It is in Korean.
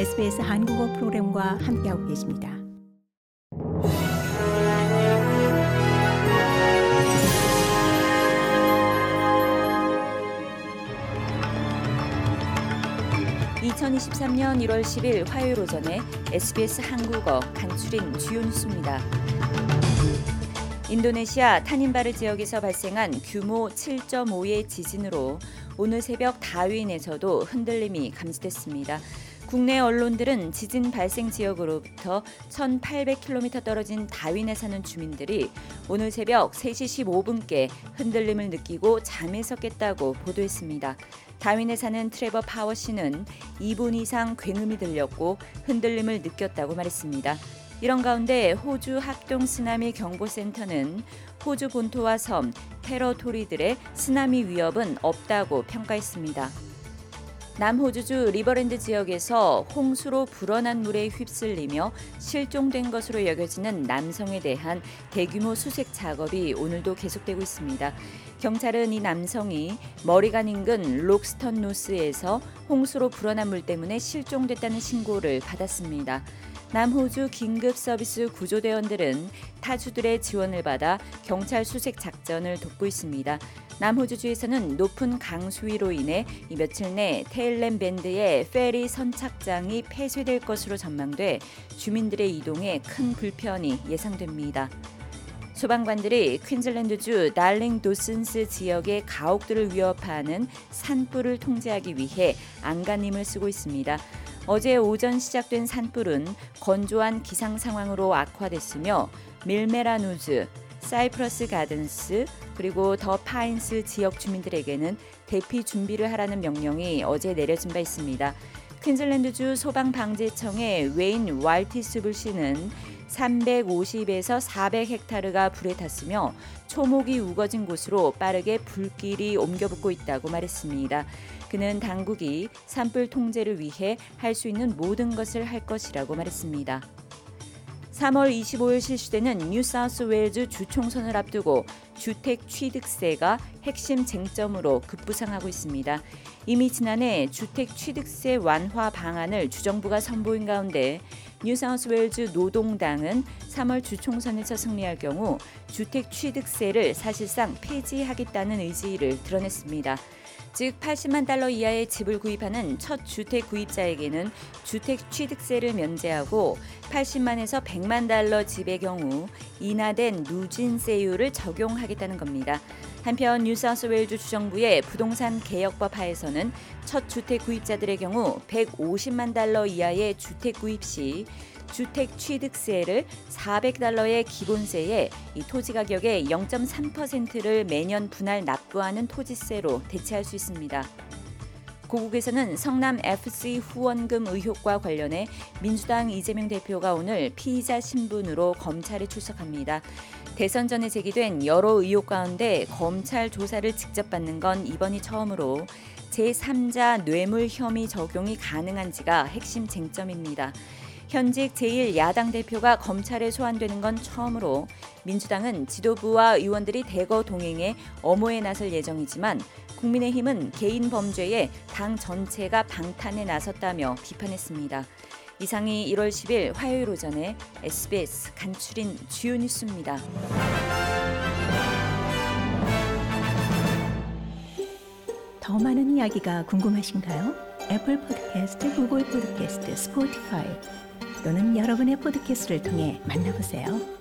SBS 한국어 프로그램과 함께하고 계십니다. (2023년 1월 10일) 화요일 오전에 SBS 한국어 간추린 주요 뉴스입니다. 인도네시아 타닌바르 지역에서 발생한 규모 7.5의 지진으로 오늘 새벽 다윈에서도 흔들림이 감지됐습니다. 국내 언론들은 지진 발생 지역으로부터 1,800km 떨어진 다윈에 사는 주민들이 오늘 새벽 3시 15분께 흔들림을 느끼고 잠에서 깼다고 보도했습니다. 다윈에 사는 트레버 파워 씨는 2분 이상 굉음이 들렸고 흔들림을 느꼈다고 말했습니다. 이런 가운데 호주 합동 쓰나미 경보센터는 호주 본토와 섬, 테러토리들의 쓰나미 위협은 없다고 평가했습니다. 남호주주 리버랜드 지역에서 홍수로 불어난 물에 휩쓸리며 실종된 것으로 여겨지는 남성에 대한 대규모 수색 작업이 오늘도 계속되고 있습니다. 경찰은 이 남성이 머리강 인근 록스턴 노스에서 홍수로 불어난 물 때문에 실종됐다는 신고를 받았습니다. 남호주 긴급 서비스 구조대원들은 타주들의 지원을 받아 경찰 수색 작전을 돕고 있습니다. 남호주주에서는 높은 강수위로 인해 이 며칠 내 테일랜 밴드의 페리 선착장이 폐쇄될 것으로 전망돼 주민들의 이동에 큰 불편이 예상됩니다. 소방관들이 퀸즐랜드주 달링 도슨스 지역의 가옥들을 위협하는 산불을 통제하기 위해 안간힘을 쓰고 있습니다. 어제 오전 시작된 산불은 건조한 기상 상황으로 악화됐으며 밀메란 우즈, 사이프러스 가든스 그리고 더 파인스 지역 주민들에게는 대피 준비를 하라는 명령이 어제 내려진 바 있습니다. 퀸즐랜드주 소방방재청의 웨인 왈티스블 씨는 350에서 400헥타르가 불에 탔으며 초목이 우거진 곳으로 빠르게 불길이 옮겨붙고 있다고 말했습니다. 그는 당국이 산불 통제를 위해 할 수 있는 모든 것을 할 것이라고 말했습니다. 3월 25일 실시되는 뉴사우스웨일즈 주총선을 앞두고 주택 취득세가 핵심 쟁점으로 급부상하고 있습니다. 이미 지난해 주택 취득세 완화 방안을 주정부가 선보인 가운데 뉴사우스웨일즈 노동당은 3월 주총선에서 승리할 경우 주택 취득세를 사실상 폐지하겠다는 의지를 드러냈습니다. 즉 80만 달러 이하의 집을 구입하는 첫 주택 구입자에게는 주택 취득세를 면제하고 80만에서 100만 달러 집의 경우 인하된 누진세율을 적용하겠다는 겁니다. 한편 뉴사우스웨일즈 주정부의 부동산 개혁법 하에서는 첫 주택 구입자들의 경우 150만 달러 이하의 주택 구입 시 주택 취득세를 400달러의 기본세에 이 토지 가격의 0.3%를 매년 분할 납부하는 토지세로 대체할 수 있습니다. 고국에서는 성남 FC 후원금 의혹과 관련해 민주당 이재명 대표가 오늘 피의자 신분으로 검찰에 출석합니다. 대선 전에 제기된 여러 의혹 가운데 검찰 조사를 직접 받는 건 이번이 처음으로 제3자 뇌물 혐의 적용이 가능한지가 핵심 쟁점입니다. 현직 제1야당 대표가 검찰에 소환되는 건 처음으로 민주당은 지도부와 의원들이 대거 동행해 엄호에 나설 예정이지만 국민의힘은 개인 범죄에 당 전체가 방탄에 나섰다며 비판했습니다. 이상이 1월 10일 화요일 오전에 SBS 간추린 주요 뉴스입니다. 더 많은 이야기가 궁금하신가요? 애플 포드캐스트, 구글 포드캐스트, 스포티파이 또는 여러분의 포드캐스트를 통해 만나보세요.